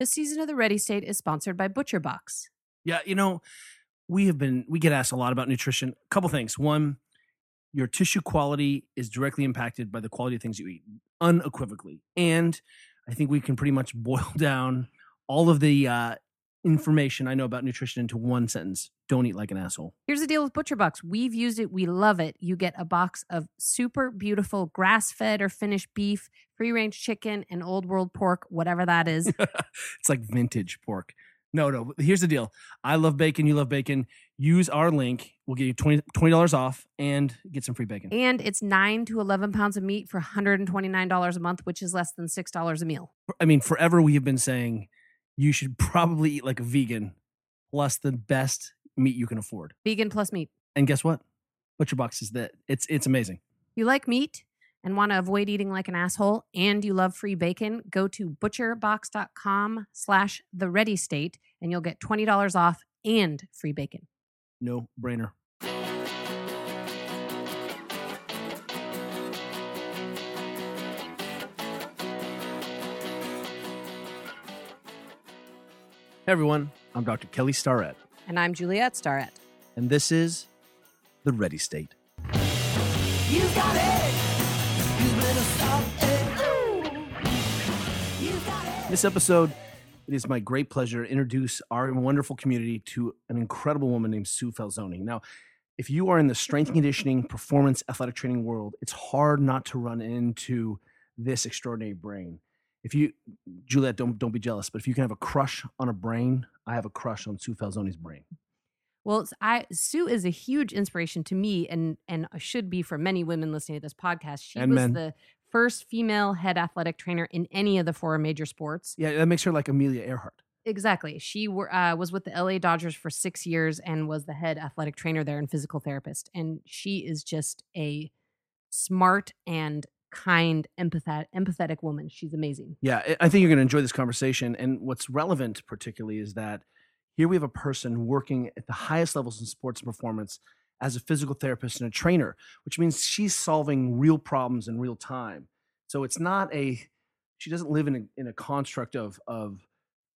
This season of the Ready State is sponsored by Butcher Box. Yeah, you know, we have been we get asked a lot about nutrition. A couple things. One, your tissue quality is directly impacted by the quality of things you eat, unequivocally. And I think we can pretty much boil down all of the uh, information I know about nutrition into one sentence. Don't eat like an asshole. Here's the deal with Butcher Box. We've used it. We love it. You get a box of super beautiful grass fed or finished beef, free range chicken, and old world pork, whatever that is. it's like vintage pork. No, no. Here's the deal. I love bacon. You love bacon. Use our link. We'll give you 20 dollars off and get some free bacon. and it's nine to 11 pounds of meat for $129 a month, which is less than $6 a meal. I mean, forever we have been saying you should probably eat like a vegan plus the best meat you can afford. Vegan plus meat. And guess what? Butcher Box is that. It's it's amazing. You like meat and want to avoid eating like an asshole and you love free bacon, go to butcherbox.com slash the ready state and you'll get $20 off and free bacon. No brainer. Hey everyone, I'm Dr. Kelly Starrett, And I'm Juliet Starrett. and this is the Ready State. You got it. You better stop it. You got it. This episode, it is my great pleasure to introduce our wonderful community to an incredible woman named Sue Falsone. Now, if you are in the strength and conditioning, performance, athletic training world, it's hard not to run into this extraordinary brain. If you, Juliet, don't don't be jealous, but if you can have a crush on a brain, I have a crush on Sue Falsone's brain. Well, I Sue is a huge inspiration to me and and should be for many women listening to this podcast. She And was men. the first female head athletic trainer in any of the four major sports. Yeah, that makes her like Amelia Earhart. Exactly. She were, uh, was with the LA Dodgers for six years and was the head athletic trainer there and physical therapist. And she is just a smart and kind, empathetic, empathetic woman. She's amazing. Yeah, I- think you're going to enjoy this conversation. And what's relevant, particularly, is that here we have a person working at the highest levels in sports performance as a physical therapist and a trainer, which means she's solving real problems in real time. So it's not a, she doesn't live in a, in a construct of, of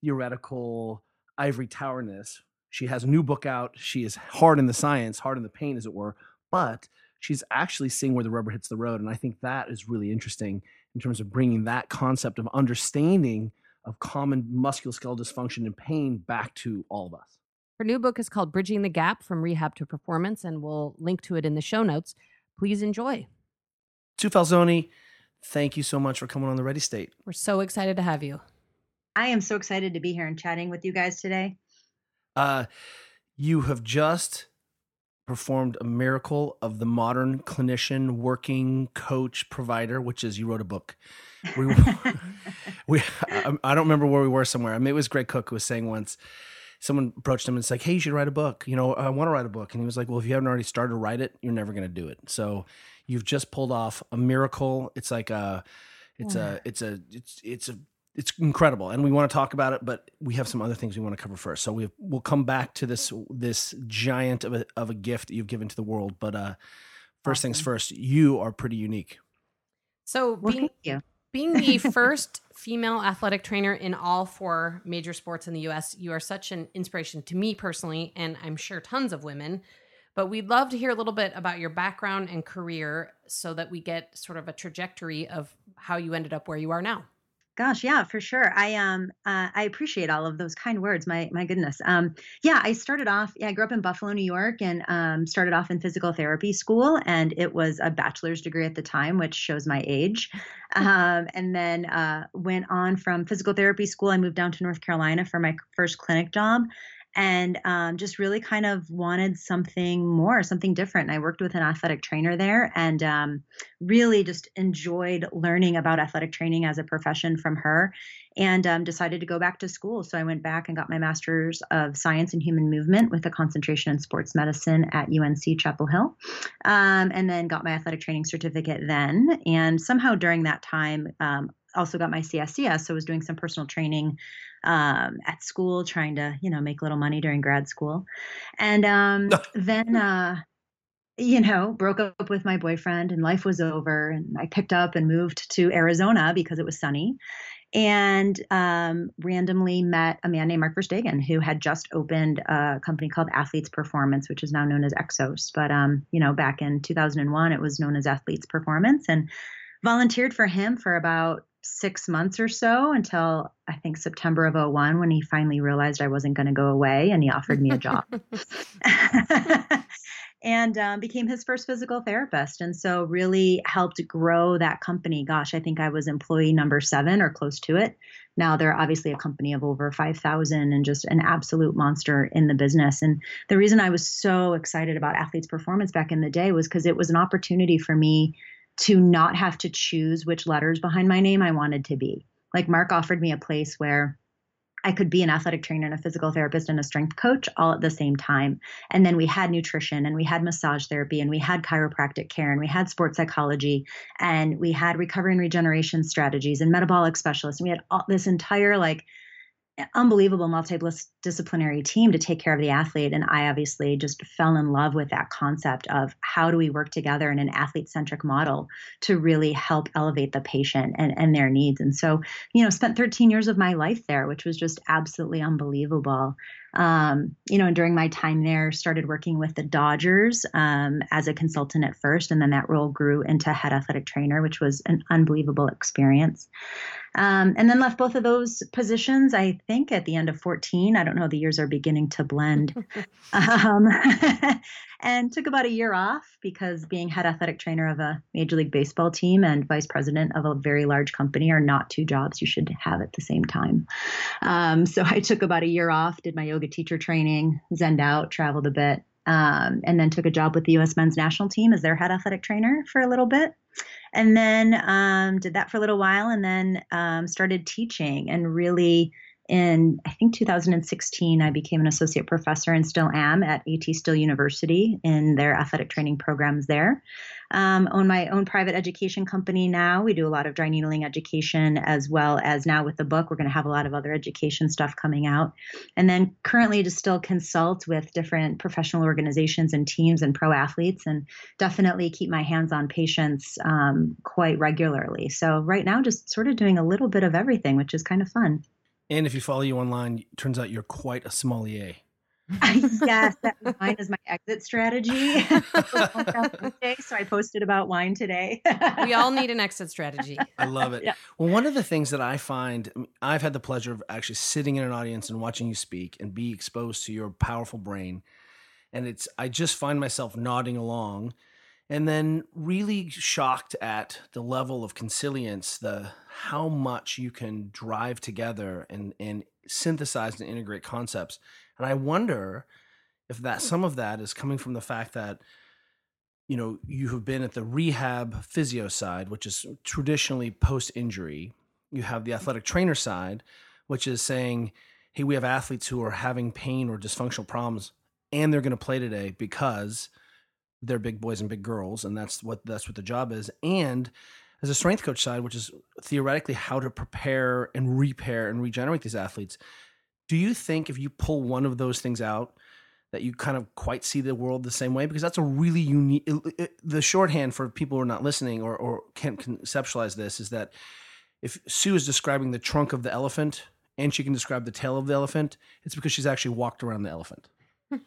theoretical ivory towerness. She has a new book out. She is hard in the science, hard in the pain, as it were, but she's actually seeing where the rubber hits the road. And I think that is really interesting in terms of bringing that concept of understanding of common musculoskeletal dysfunction and pain back to all of us. Her new book is called Bridging the Gap from Rehab to Performance, and we'll link to it in the show notes. Please enjoy. Sue Falsone, thank you so much for coming on the Ready State. We're so excited to have you. I am so excited to be here and chatting with you guys today. Uh, you have just performed a miracle of the modern clinician, working coach, provider, which is you wrote a book. We, we I, I don't remember where we were somewhere. I mean, it was Gray Cook who was saying once. Someone approached him and it's like, "Hey, you should write a book." You know, I want to write a book, and he was like, "Well, if you haven't already started to write it, you're never going to do it." So, you've just pulled off a miracle. It's like a, it's a, it's a, it's it's a, it's incredible, and we want to talk about it, but we have some other things we want to cover first. So we we'll come back to this this giant of a of a gift that you've given to the world. But uh, first things first, you are pretty unique. So, being, thank you. being the first female athletic trainer in all four major sports in the US, you are such an inspiration to me personally, and I'm sure tons of women. But we'd love to hear a little bit about your background and career so that we get sort of a trajectory of how you ended up where you are now. Gosh, yeah, for sure. I um uh, I appreciate all of those kind words. My my goodness. Um yeah, I started off yeah, I grew up in Buffalo, New York and um started off in physical therapy school and it was a bachelor's degree at the time, which shows my age. Um and then uh went on from physical therapy school I moved down to North Carolina for my first clinic job and um, just really kind of wanted something more, something different. And I worked with an athletic trainer there and um, really just enjoyed learning about athletic training as a profession from her and um, decided to go back to school. So I went back and got my master's of science and human movement with a concentration in sports medicine at UNC Chapel Hill. Um, and then got my athletic training certificate then. And somehow during that time, um, also got my CSCS. So I was doing some personal training um, at school, trying to, you know, make a little money during grad school. And um, then, uh, you know, broke up with my boyfriend and life was over. And I picked up and moved to Arizona because it was sunny. and um, randomly met a man named Mark Verstegen who had just opened a company called Athletes Performance, which is now known as Exos. But um, you know, back in 2001, it was known as Athletes Performance, and volunteered for him for about six months or so until I think September of 01 when he finally realized I wasn't going to go away and he offered me a job. and um, became his first physical therapist. And so, really helped grow that company. Gosh, I think I was employee number seven or close to it. Now they're obviously a company of over 5,000 and just an absolute monster in the business. And the reason I was so excited about Athletes Performance back in the day was because it was an opportunity for me to not have to choose which letters behind my name I wanted to be. Like Mark offered me a place where I could be an athletic trainer and a physical therapist and a strength coach all at the same time. And then we had nutrition and we had massage therapy and we had chiropractic care and we had sports psychology and we had recovery and regeneration strategies and metabolic specialists. And we had all this entire like unbelievable multidisciplinary team to take care of the athlete and i obviously just fell in love with that concept of how do we work together in an athlete centric model to really help elevate the patient and, and their needs and so you know spent 13 years of my life there which was just absolutely unbelievable um, you know, and during my time there, started working with the Dodgers um, as a consultant at first, and then that role grew into head athletic trainer, which was an unbelievable experience. Um, and then left both of those positions, I think, at the end of 14. I don't know, the years are beginning to blend. um, and took about a year off because being head athletic trainer of a Major League Baseball team and vice president of a very large company are not two jobs you should have at the same time. Um, so I took about a year off, did my yoga teacher training, zened out, traveled a bit, um, and then took a job with the U.S. men's national team as their head athletic trainer for a little bit. And then um, did that for a little while and then um, started teaching and really in I think 2016, I became an associate professor and still am at AT Still University in their athletic training programs there. Um, own my own private education company now. We do a lot of dry needling education as well as now with the book, we're going to have a lot of other education stuff coming out. And then currently to still consult with different professional organizations and teams and pro athletes and definitely keep my hands on patients um, quite regularly. So right now, just sort of doing a little bit of everything, which is kind of fun. And if you follow you online, turns out you're quite a sommelier. yes, that wine is my exit strategy. so I posted about wine today. we all need an exit strategy. I love it. Yeah. Well, one of the things that I find, I've had the pleasure of actually sitting in an audience and watching you speak and be exposed to your powerful brain. And it's, I just find myself nodding along and then really shocked at the level of consilience, the how much you can drive together and, and synthesize and integrate concepts. And I wonder if that some of that is coming from the fact that you know you have been at the rehab physio side, which is traditionally post injury. You have the athletic trainer side, which is saying, "Hey, we have athletes who are having pain or dysfunctional problems, and they're going to play today because." They're big boys and big girls, and that's what that's what the job is. And as a strength coach side, which is theoretically how to prepare and repair and regenerate these athletes, do you think if you pull one of those things out, that you kind of quite see the world the same way? Because that's a really unique. It, it, the shorthand for people who are not listening or, or can't conceptualize this is that if Sue is describing the trunk of the elephant and she can describe the tail of the elephant, it's because she's actually walked around the elephant.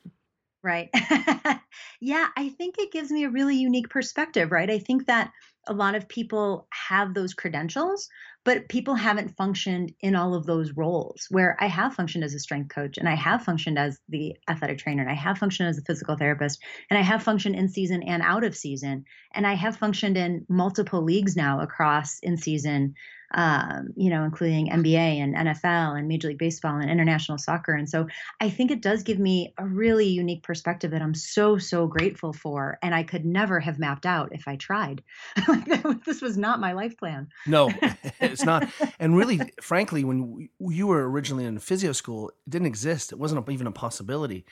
Right. yeah, I think it gives me a really unique perspective, right? I think that a lot of people have those credentials, but people haven't functioned in all of those roles where I have functioned as a strength coach and I have functioned as the athletic trainer and I have functioned as a physical therapist and I have functioned in season and out of season. And I have functioned in multiple leagues now across in season um, you know, including NBA and NFL and Major League Baseball and international soccer. And so I think it does give me a really unique perspective that I'm so, so grateful for. And I could never have mapped out if I tried. this was not my life plan. No, it's not. And really, frankly, when you were originally in physio school, it didn't exist. It wasn't even a possibility.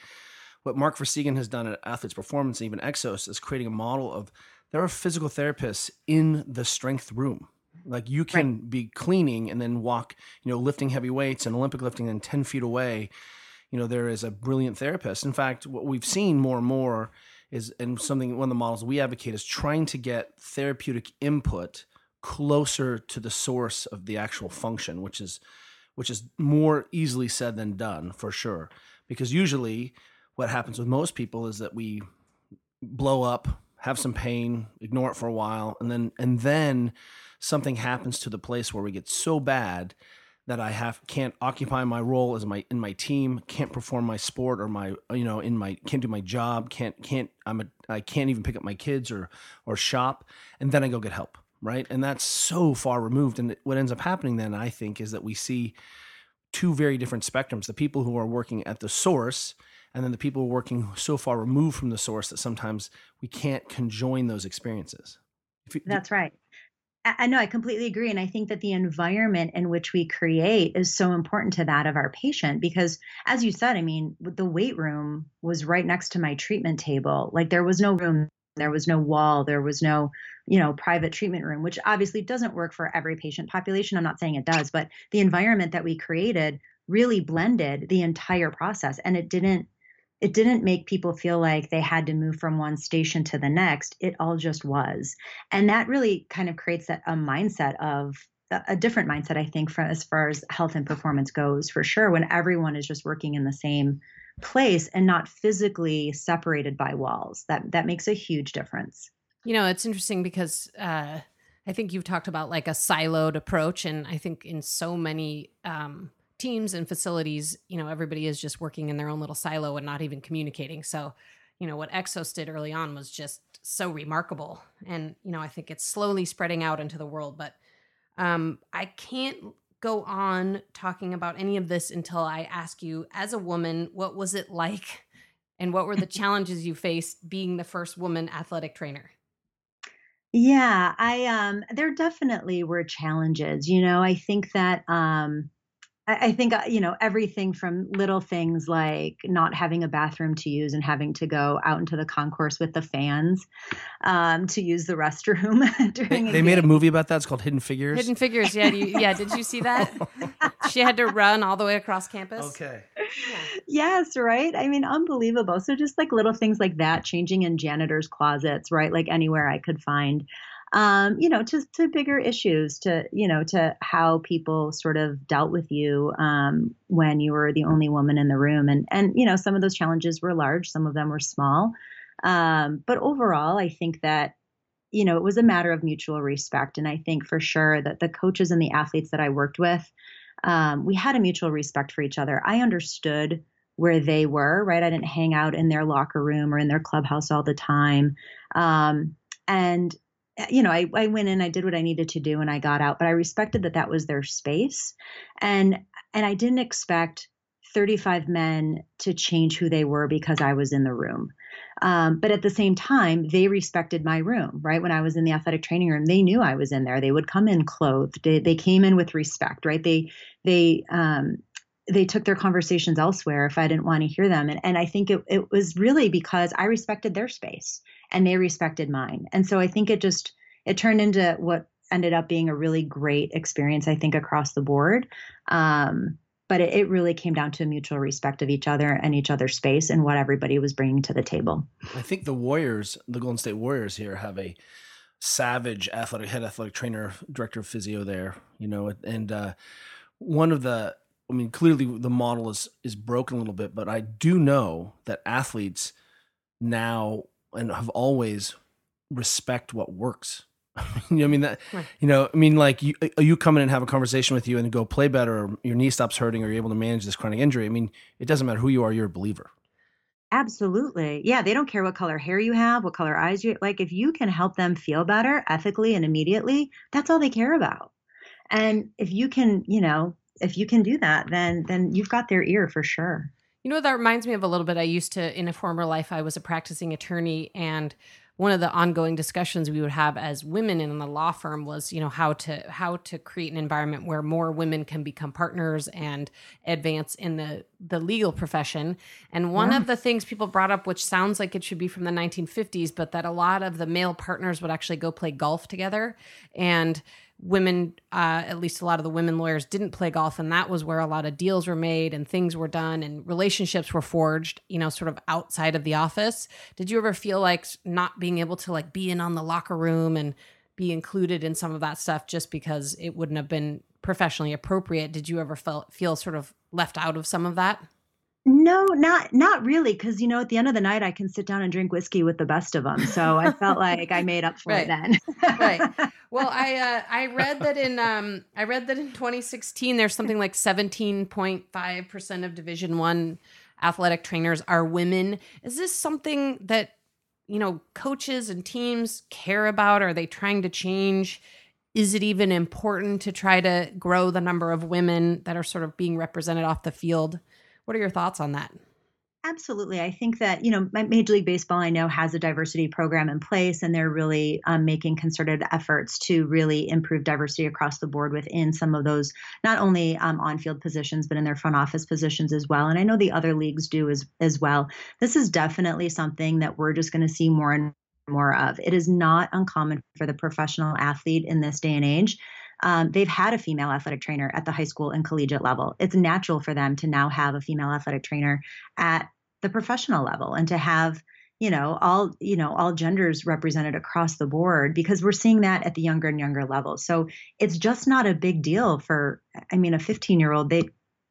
What Mark Verstegen has done at Athletes Performance, and even Exos, is creating a model of there are physical therapists in the strength room like you can right. be cleaning and then walk, you know, lifting heavy weights and Olympic lifting and 10 feet away. You know, there is a brilliant therapist. In fact, what we've seen more and more is, and something, one of the models we advocate is trying to get therapeutic input closer to the source of the actual function, which is which is more easily said than done for sure. Because usually what happens with most people is that we blow up, have some pain, ignore it for a while, and then and then something happens to the place where we get so bad that I have can't occupy my role as my in my team, can't perform my sport or my you know in my can't do my job, can't can't I'm a I can't even pick up my kids or or shop, and then I go get help, right? And that's so far removed. And what ends up happening then, I think, is that we see two very different spectrums: the people who are working at the source, and then the people who are working so far removed from the source that sometimes we can't conjoin those experiences. You, That's right. I know, I completely agree. And I think that the environment in which we create is so important to that of our patient because, as you said, I mean, the weight room was right next to my treatment table. Like there was no room, there was no wall, there was no, you know, private treatment room, which obviously doesn't work for every patient population. I'm not saying it does, but the environment that we created really blended the entire process and it didn't it didn't make people feel like they had to move from one station to the next. It all just was. And that really kind of creates that a mindset of a different mindset, I think, as far as health and performance goes, for sure, when everyone is just working in the same place and not physically separated by walls. That that makes a huge difference. You know, it's interesting because uh, I think you've talked about like a siloed approach, and I think in so many um, teams and facilities, you know, everybody is just working in their own little silo and not even communicating. So, you know, what Exos did early on was just so remarkable, and you know, I think it's slowly spreading out into the world. But um, I can't go on talking about any of this until I ask you, as a woman, what was it like? And what were the challenges you faced being the first woman athletic trainer? Yeah, I um there definitely were challenges. You know, I think that um I, I think uh, you know everything from little things like not having a bathroom to use and having to go out into the concourse with the fans um, to use the restroom They, during. they made a movie about that. It's called Hidden Figures. Hidden Figures, yeah, you, yeah. Did you see that? She had to run all the way across campus. Okay. Yes, right. I mean, unbelievable. So just like little things like that, changing in janitors' closets, right? Like anywhere I could find. Um, you know, to to bigger issues, to you know, to how people sort of dealt with you um, when you were the only woman in the room, and and you know, some of those challenges were large, some of them were small, um, but overall, I think that you know, it was a matter of mutual respect, and I think for sure that the coaches and the athletes that I worked with um, we had a mutual respect for each other. I understood where they were, right? I didn't hang out in their locker room or in their clubhouse all the time. Um, and, you know, I, I went in, I did what I needed to do, and I got out, but I respected that that was their space. And, and I didn't expect 35 men to change who they were because I was in the room. Um, but at the same time, they respected my room, right? When I was in the athletic training room, they knew I was in there. They would come in clothed. They, they came in with respect, right? They, they, um, they took their conversations elsewhere if I didn't want to hear them. And, and I think it, it was really because I respected their space and they respected mine. And so I think it just, it turned into what ended up being a really great experience, I think, across the board. Um, but it, it really came down to a mutual respect of each other and each other's space and what everybody was bringing to the table. I think the Warriors, the Golden State Warriors here have a savage athletic head athletic trainer, director of physio there, you know, and uh, one of the I mean, clearly the model is is broken a little bit, but I do know that athletes now and have always respect what works. you know, I mean that Right. you know, I mean like you uh, you come in and have a conversation with you and go play better, or your knee stops hurting, or you're able to manage this chronic injury. I mean, it doesn't matter who you are, you're a believer. Absolutely. Yeah, they don't care what color hair you have, what color eyes you like. If you can help them feel better ethically and immediately, that's all they care about. And if you can, you know, if you can do that, then then you've got their ear for sure. You know, that reminds me of a little bit. I used to, in a former life, I was a practicing attorney, and one of the ongoing discussions we would have as women in the law firm was, you know, how to how to create an environment where more women can become partners and advance in the the legal profession. And one Yeah. of the things people brought up, which sounds like it should be from the 1950s, but that a lot of the male partners would actually go play golf together, and women uh, at least a lot of the women lawyers didn't play golf and that was where a lot of deals were made and things were done and relationships were forged you know sort of outside of the office did you ever feel like not being able to like be in on the locker room and be included in some of that stuff just because it wouldn't have been professionally appropriate. Did you ever feel feel sort of left out of some of that? No, not not really, because you know, at the end of the night, I can sit down and drink whiskey with the best of them. So I felt like I made up for Right. it then. right. Well, I uh, I read that in um I read that in 2016 there's something like 17.5 percent of Division One athletic trainers are women. Is this something that you know coaches and teams care about? Are they trying to change? Is it even important to try to grow the number of women that are sort of being represented off the field? What are your thoughts on that? Absolutely. I think that, you know, Major League Baseball, I know, has a diversity program in place, and they're really um, making concerted efforts to really improve diversity across the board within some of those, not only um, on field positions, but in their front office positions as well. And I know the other leagues do as, as well. This is definitely something that we're just going to see more and more of. It is not uncommon for the professional athlete in this day and age um, they've had a female athletic trainer at the high school and collegiate level. It's natural for them to now have a female athletic trainer at the professional level and to have you know all you know all genders represented across the board because we're seeing that at the younger and younger levels so it's just not a big deal for i mean a 15 year old they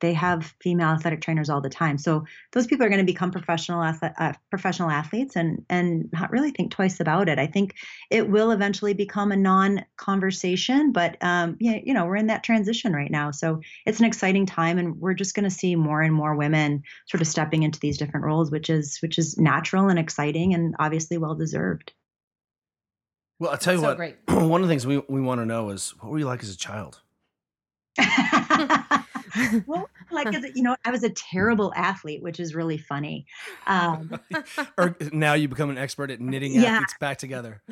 they have female athletic trainers all the time so those people are going to become professional athlete, uh, professional athletes and and not really think twice about it i think it will eventually become a non conversation but um yeah, you know we're in that transition right now so it's an exciting time and we're just going to see more and more women sort of stepping into these different roles which is which is natural and exciting and obviously well deserved Well, I'll tell you So what. great. One of the things we, we want to know is what were you like as a child? well like you know i was a terrible athlete which is really funny um or now you become an expert at knitting Yeah. athletes back together.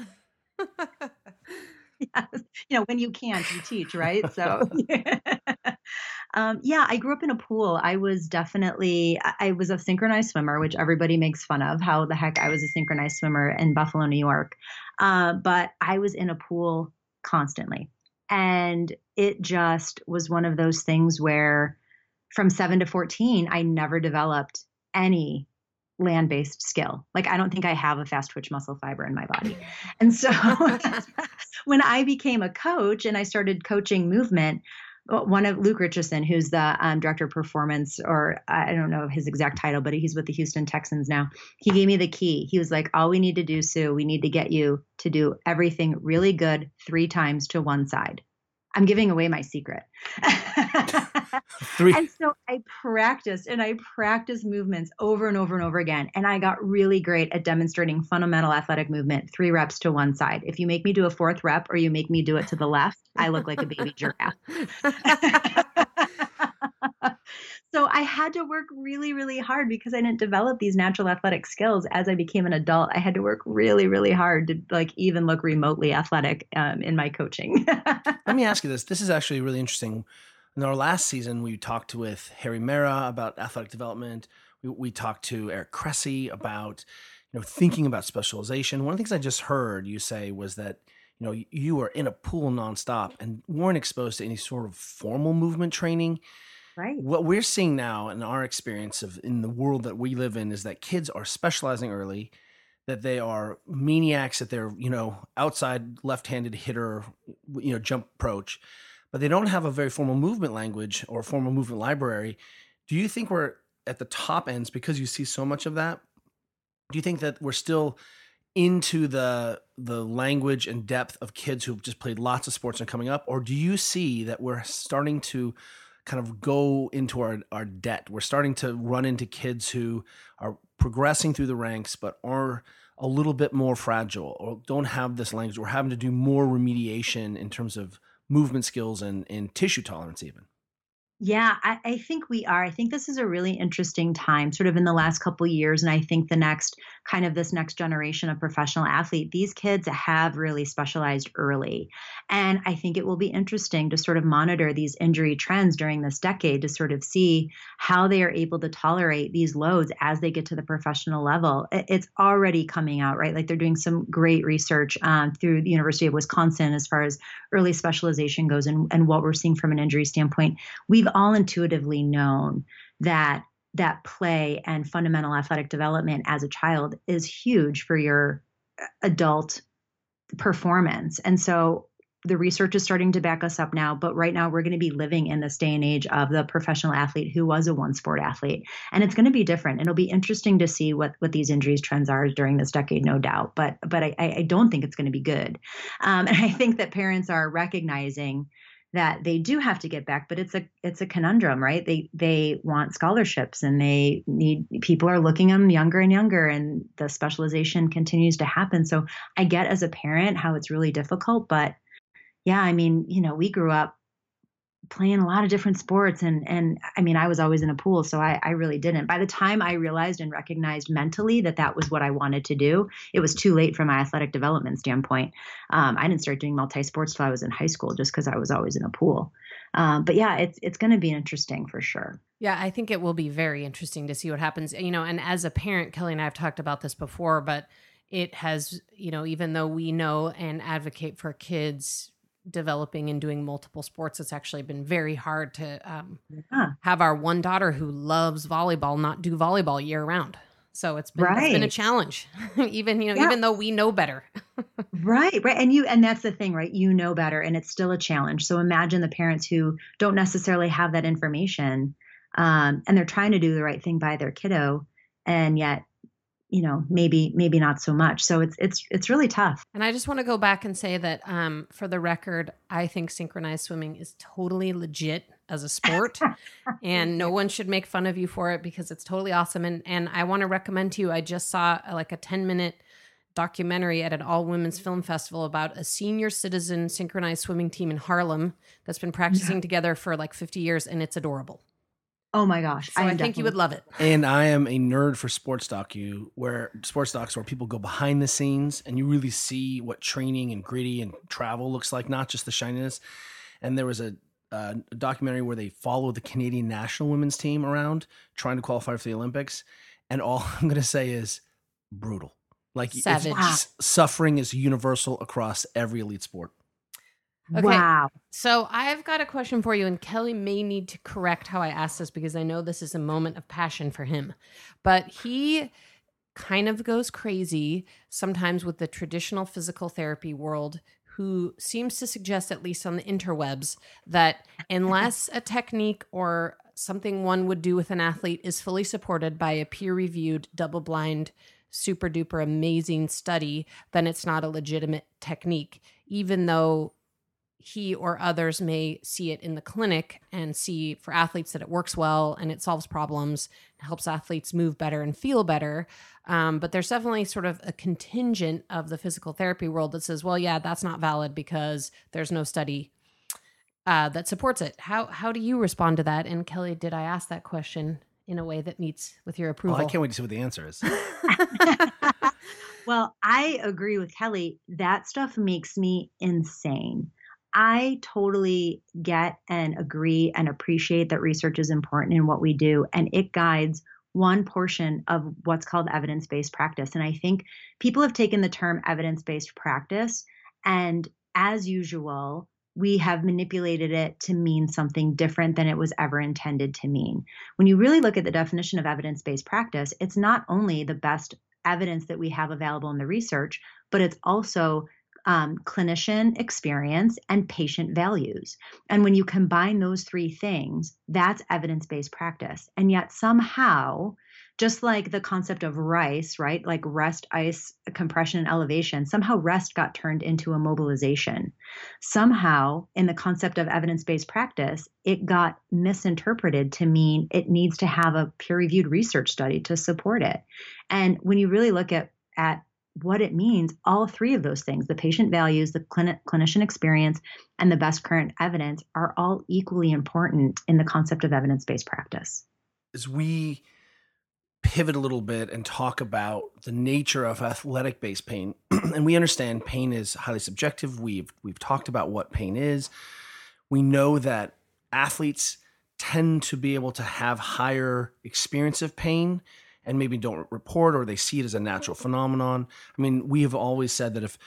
yes. you know when you can't you teach right so um, yeah i grew up in a pool i was definitely I- i was a synchronized swimmer which everybody makes fun of how the heck i was a synchronized swimmer in buffalo new york uh, but i was in a pool constantly and it just was one of those things where from 7 to 14 i never developed any land based skill. Like, I don't think I have a fast twitch muscle fiber in my body. And so when I became a coach and I started coaching movement, uh, one of Luke Richesson, who's the um, director of performance, or I don't know his exact title, but he's with the Houston Texans now. He gave me the key. He was like, All we need to do, Sue, we need to get you to do everything really good three times to one side. I'm giving away my secret. Three. And so I practiced and I practiced movements over and over and over again. And I got really great at demonstrating fundamental athletic movement, three reps to one side. If you make me do a fourth rep or you make me do it to the left, I look like a baby giraffe. so I had to work really, really hard because I didn't develop these natural athletic skills as I became an adult. I had to work really, really hard to like even look remotely athletic um, in my coaching. Let me ask you this. This is actually really interesting. In our last season, we talked with Harry Mera about athletic development. We, we talked to Eric Cressey about, you know, thinking about specialization. One of the things I just heard you say was that, you know, you were in a pool nonstop and weren't exposed to any sort of formal movement training. right. What we're seeing now in our experience of in the world that we live in is that kids are specializing early, that they are maniacs at their, you know, outside left-handed hitter, you know, jump approach, but they don't have a very formal movement language or formal movement library. Do you think we're at the top ends because you see so much of that? Do you think that we're still into the the language and depth of kids who've just played lots of sports and coming up or do you see that we're starting to kind of go into our, our debt. We're starting to run into kids who are progressing through the ranks, but are a little bit more fragile or don't have this language. We're having to do more remediation in terms of movement skills and, and tissue tolerance, even. Yeah, I, I think we are. I think this is a really interesting time, sort of in the last couple years. And I think the next kind of this next generation of professional athlete, these kids have really specialized early. And I think it will be interesting to sort of monitor these injury trends during this decade to sort of see how they are able to tolerate these loads as they get to the professional level. It- It's already coming out, right? Like they're doing some great research um, through the University of Wisconsin as far as early specialization goes and, and what we're seeing from an injury standpoint. We've all intuitively known that that play and fundamental athletic development as a child is huge for your adult performance. And so the research is starting to back us up now, but right now we're going to be living in this day and age of the professional athlete who was a one sport athlete. And it's going to be different. It'll be interesting to see what, what these injuries trends are during this decade, no doubt. But but I, I don't think it's going to be good. Um, and I think that parents are recognizing that they do have to get back but it's a it's a conundrum right? They they want scholarships and they need people are looking them younger and younger and the specialization continues to happen. So i get as a parent how it's really difficult but yeah i mean you know we grew up playing a lot of different sports and and I mean I was always in a pool so I I really didn't. By the time I realized and recognized mentally that that was what I wanted to do, it was too late from my athletic development standpoint. Um, I didn't start doing multi sports till I was in high school just because I was always in a pool. Um, but yeah, it's it's going to be interesting for sure. Yeah, I think it will be very interesting to see what happens. You know, and as a parent, Kelly and I have talked about this before, but it has, you know, even though we know and advocate for kids developing and doing multiple sports, it's actually been very hard to um, Yeah. have our one daughter who loves volleyball not do volleyball year round. So it's been, it's been a challenge, even you know, Yeah. even though we know better. Right, right. And you and that's the thing, right? You know better and it's still a challenge. So imagine the parents who don't necessarily have that information um, and they're trying to do the right thing by their kiddo and yet you know maybe maybe not so much so it's it's it's really tough And I just want to go back and say that um, for the record, I think synchronized swimming is totally legit as a sport, and no one should make fun of you for it because it's totally awesome. And and I want to recommend to you. I just saw uh, like a ten minute documentary at an all women's film festival about a senior citizen synchronized swimming team in Harlem that's been practicing together for like fifty years, and it's adorable. Oh my gosh So I, am think you would love it. And I am a nerd for sports docu, where sports docs where people go behind the scenes and you really see what training and gritty and travel looks like, not just the shininess. And there was a, uh, a documentary where they follow the Canadian national women's team around trying to qualify for the Olympics, and all I'm going to say is brutal. Like it's Savage. suffering is universal across every elite sport. Okay. wow So I've got a question for you, and Kelly may need to correct how I ask this because I know this is a moment of passion for him. But he kind of goes crazy sometimes with the traditional physical therapy world, who seems to suggest, at least on the interwebs, that unless a technique or something one would do with an athlete is fully supported by a peer reviewed, double blind, super duper amazing study, then it's not a legitimate technique, even though he or others may see it in the clinic and see for athletes that it works well and it solves problems, helps athletes move better and feel better. Um, but there's definitely sort of a contingent of the physical therapy world that says, well, yeah, that's not valid because there's no study uh, that supports it. How how do you respond to that? And Kelly, did I ask that question in a way that meets with your Well, approval? I can't wait to see what the answer is. well i agree with kelly that stuff makes me insane i totally get and agree and appreciate that research is important in what we do and it guides one portion of what's called evidence-based practice and i think people have taken the term evidence-based practice and as usual we have manipulated it to mean something different than it was ever intended to mean. When you really look at the definition of evidence based practice, it's not only the best evidence that we have available in the research, but it's also um, clinician experience and patient values. And when you combine those three things, that's evidence based practice. And yet, somehow, just like the concept of rice, right? Like rest, ice, compression, and elevation, somehow rest got turned into a mobilization. Somehow, in the concept of evidence based practice, it got misinterpreted to mean it needs to have a peer reviewed research study to support it. And when you really look at, at what it means, all three of those things the patient values, the clini- clinician experience, and the best current evidence are all equally important in the concept of evidence based practice. as we pivot a little bit and talk about the nature of athletic based pain and we understand pain is highly subjective we've we've talked about what pain is we know that athletes tend to be able to have higher experience of pain and maybe don't report or they see it as a natural phenomenon i mean we have always said that if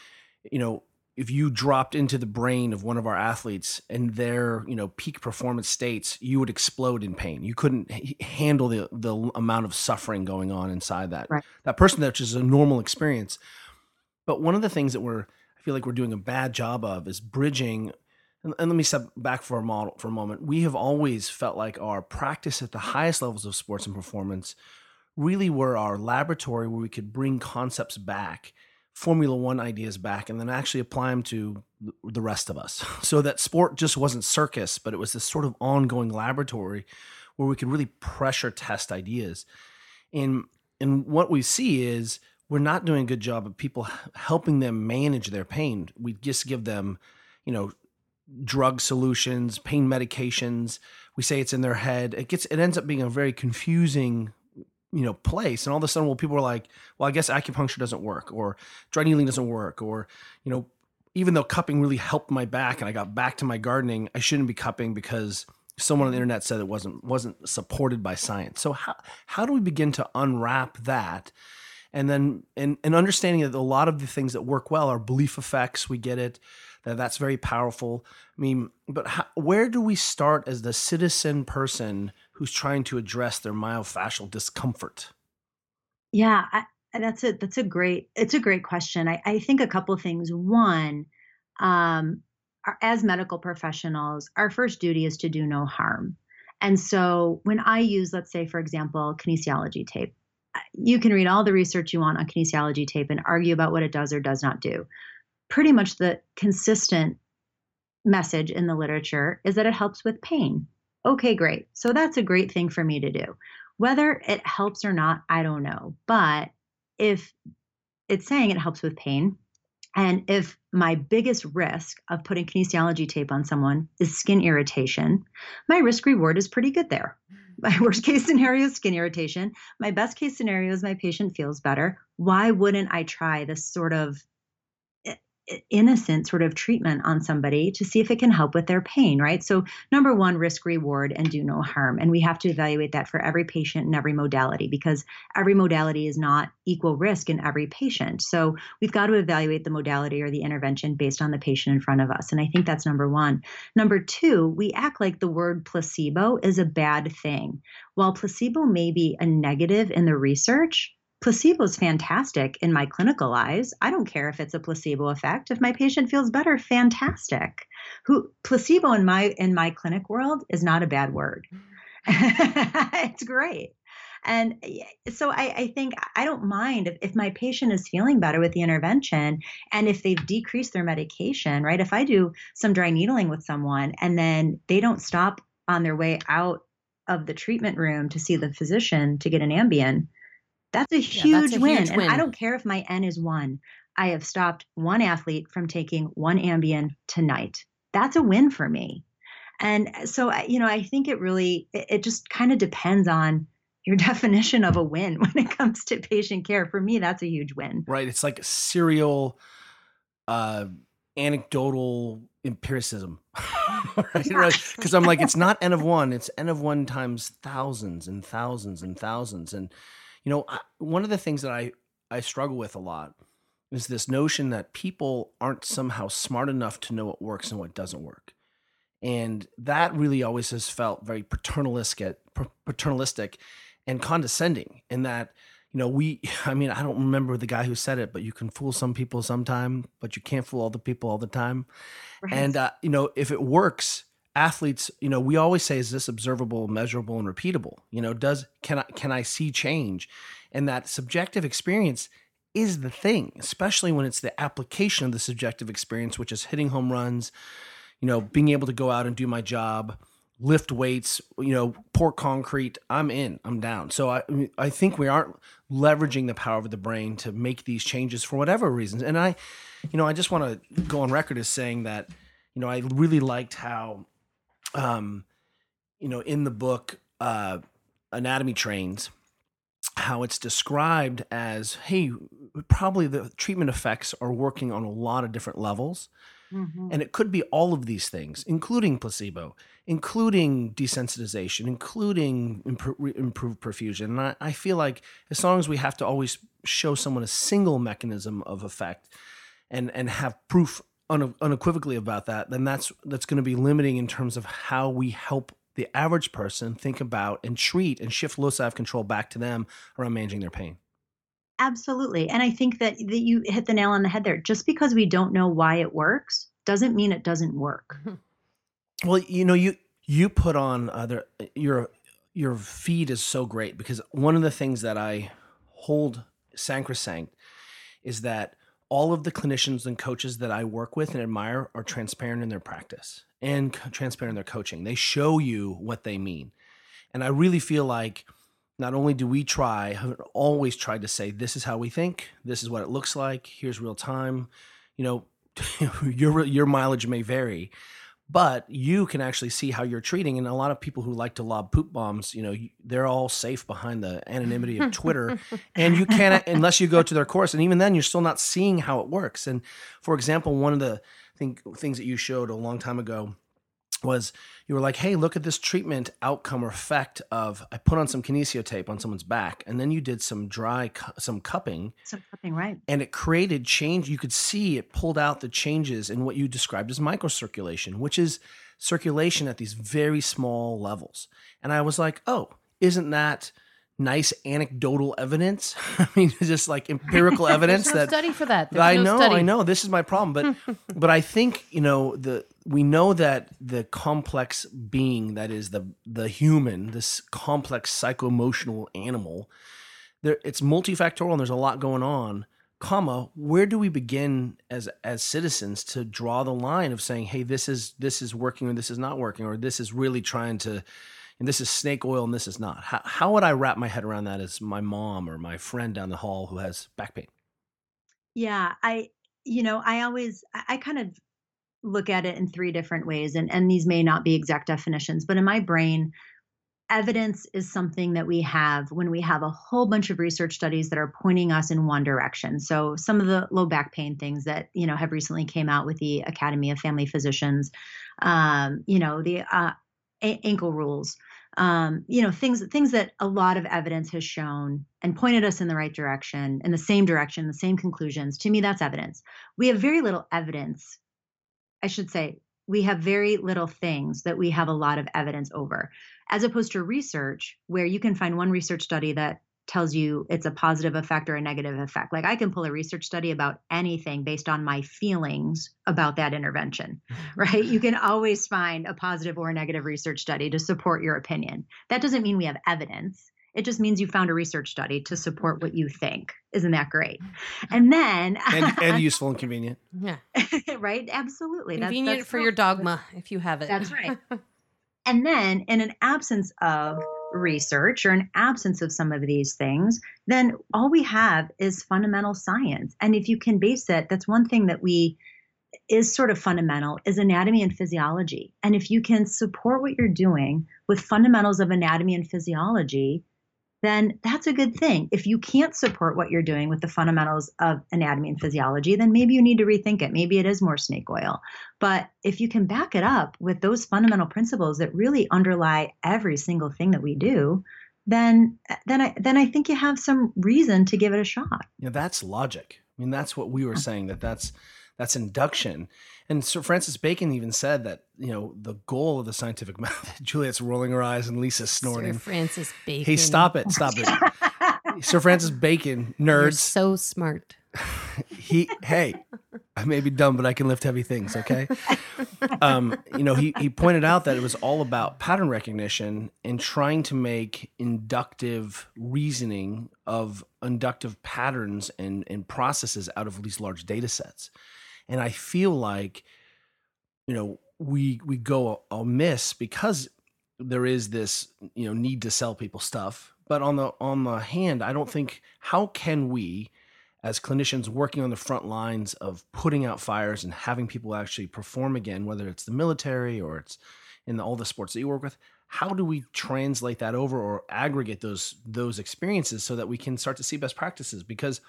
you know if you dropped into the brain of one of our athletes in their you know peak performance states you would explode in pain you couldn't h- handle the the amount of suffering going on inside that Right. that person that which is a normal experience but one of the things that we're i feel like we're doing a bad job of is bridging. And, and let me step back for a model for a moment. We have always felt like our practice at the highest levels of sports and performance really were our laboratory where we could bring concepts back, Formula One ideas back, and then actually apply them to the rest of us. So that sport just wasn't circus, but it was this sort of ongoing laboratory where we could really pressure test ideas. And and what we see is we're not doing a good job of people helping them manage their pain. We just give them, you know, drug solutions, pain medications. We say it's in their head. It gets it ends up being a very confusing, you know, place. And all of a sudden, well, people are like, well, I guess acupuncture doesn't work, or dry needling doesn't work, or you know, even though cupping really helped my back and I got back to my gardening, I shouldn't be cupping because someone on the internet said it wasn't wasn't supported by science. So how how do we begin to unwrap that? And then and, and understanding that a lot of the things that work well are belief effects. We get it. That that's very powerful. I mean, but how, where do we start as the citizen person who's trying to address their myofascial discomfort? Yeah, I, that's a that's a great it's a great question. I, I think a couple things. One, um, as medical professionals, our first duty is to do no harm. And so when I use, let's say, for example, kinesiology tape, you can read all the research you want on kinesiology tape and argue about what it does or does not do. Pretty much the consistent message in the literature is that it helps with pain. Okay, great. So that's a great thing for me to do. Whether it helps or not, I don't know. But if it's saying it helps with pain, and if my biggest risk of putting kinesiology tape on someone is skin irritation, my risk reward is pretty good there. My worst case scenario is skin irritation. My best case scenario is my patient feels better. Why wouldn't I try this sort of innocent sort of treatment on somebody to see if it can help with their pain, right? So, number one, risk reward and do no harm. And we have to evaluate that for every patient and every modality because every modality is not equal risk in every patient. So, we've got to evaluate the modality or the intervention based on the patient in front of us. And I think that's number one. Number two, we act like the word placebo is a bad thing. While placebo may be a negative in the research, placebo is fantastic in my clinical eyes. I don't care if it's a placebo effect. If my patient feels better, fantastic. Who placebo in my in my clinic world is not a bad word. it's great. And eh, so I, I, think I don't mind if, if my patient is feeling better with the intervention and if they've decreased their medication, right? If I do some dry needling with someone and then they don't stop on their way out of the treatment room to see the physician to get an Ambien, that's a huge, yeah, that's a win. huge win. And I don't care if my N is one. I have stopped one athlete from taking one Ambien tonight. That's a win for me. And so, you know, I think it really, it just kind of depends on your definition of a win when it comes to patient care. For me, that's a huge win. Right. It's like serial, uh, anecdotal empiricism right because i'm like it's not n of one it's n of one times thousands and thousands and thousands and you know, I, one of the things that I I struggle with a lot is this notion that people aren't somehow smart enough to know what works and what doesn't work. And that really always has felt very paternalistic, paternalistic and condescending in that, you know, we, I mean, I don't remember the guy who said it, but you can fool some people sometime, but you can't fool all the people all the time. Right. And, uh, you know, if it works, athletes, you know, we always say, is this observable, measurable, and repeatable? You know, does can I can I see change? And that subjective experience is the thing, especially when it's the application of the subjective experience, which is hitting home runs, you know, being able to go out and do my job, lift weights, you know, pour concrete. I'm in, I'm down. So I I think we aren't leveraging the power of the brain to make these changes for whatever reasons. And I, you know, I just want to go on record as saying that, you know, I really liked how um, you know, in the book, uh, Anatomy Trains, how it's described as, hey, probably the treatment effects are working on a lot of different levels. Mm-hmm. And it could be all of these things, including placebo, including desensitization, including imp- improved perfusion. And I, I, feel like as long as we have to always show someone a single mechanism of effect and, and have proof unequivocally about that, then that's that's going to be limiting in terms of how we help the average person think about and treat and shift loci of control back to them around managing their pain. Absolutely. And I think that, that you hit the nail on the head there. Just because we don't know why it works doesn't mean it doesn't work. Mm-hmm. Well, you know, you you put on other your your feed is so great because one of the things that I hold sacrosanct is that all of the clinicians and coaches that I work with and admire are transparent in their practice and transparent in their coaching. They show you what they mean. And I really feel like not only do we try, have always tried to say, this is how we think, this is what it looks like, here's real time. You know, your your mileage may vary, but you can actually see how you're treating. And a lot of people who like to lob poop bombs, you know, they're all safe behind the anonymity of Twitter, and you can't unless you go to their course. And even then, you're still not seeing how it works. And for example, one of the thing, things that you showed a long time ago was you were like, hey, look at this treatment outcome or effect of I put on some kinesio tape on someone's back, and then you did some dry, cu- some cupping, So something right. and it created change. You could see it pulled out the changes in what you described as microcirculation, which is circulation at these very small levels. And I was like, oh, isn't that nice anecdotal evidence? I mean, just like empirical evidence no that study for that. There's I no know, study. I know. This is my problem, but but I think you know the we know that the complex being that is the the human, this complex psycho-emotional animal, there it's multifactorial and there's a lot going on. Comma, where do we begin as as citizens to draw the line of saying, hey, this is this is working or this is not working, or this is really trying to and this is snake oil and this is not. How, how would I wrap my head around that as my mom or my friend down the hall who has back pain? Yeah, I, you know, I always, I, kind of look at it in three different ways, and and these may not be exact definitions, but in my brain, evidence is something that we have when we have a whole bunch of research studies that are pointing us in one direction. So some of the low back pain things that you know have recently came out with the Academy of Family Physicians, um, you know, the uh, a- ankle rules. Um, you know things things that a lot of evidence has shown and pointed us in the right direction in the same direction the same conclusions to me that's evidence. We have very little evidence i should say we have very little things that we have a lot of evidence over. As opposed to research where you can find one research study that tells you it's a positive effect or a negative effect like i can pull a research study about anything based on my feelings about that intervention mm-hmm. right? You can always find a positive or a negative research study to support your opinion. That doesn't mean we have evidence. It just means you found a research study to support what you think. Isn't that great? Mm-hmm. And then, and, and useful and convenient. Yeah. right? Absolutely. Convenient that's for your dogma if you have it. That's right. And then, in an absence of research or an absence of some of these things, then all we have is fundamental science. And if you can base it, that's one thing that we is sort of fundamental is anatomy and physiology. And if you can support what you're doing with fundamentals of anatomy and physiology, then that's a good thing. If you can't support what you're doing with the fundamentals of anatomy and physiology, then maybe you need to rethink it. Maybe it is more snake oil. But if you can back it up with those fundamental principles that really underlie every single thing that we do, then then I then I think you have some reason to give it a shot. Yeah, that's logic. I mean, that's what we were saying that that's that's induction. And Sir Francis Bacon even said that you know the goal of the scientific method. Juliet's rolling her eyes and Lisa's snorting. Sir Francis Bacon. Hey, stop it! Stop it! Sir Francis Bacon, You're nerds. so smart. he hey i may be dumb but i can lift heavy things okay um you know he he pointed out that it was all about pattern recognition and trying to make inductive reasoning of inductive patterns and and processes out of these large data sets and i feel like you know we we go amiss because there is this you know need to sell people stuff but on the on the hand i don't think how can we as clinicians working on the front lines of putting out fires and having people actually perform again, whether it's the military or it's in the, all the sports that you work with, how do we translate that over or aggregate those those experiences so that we can start to see best practices? Because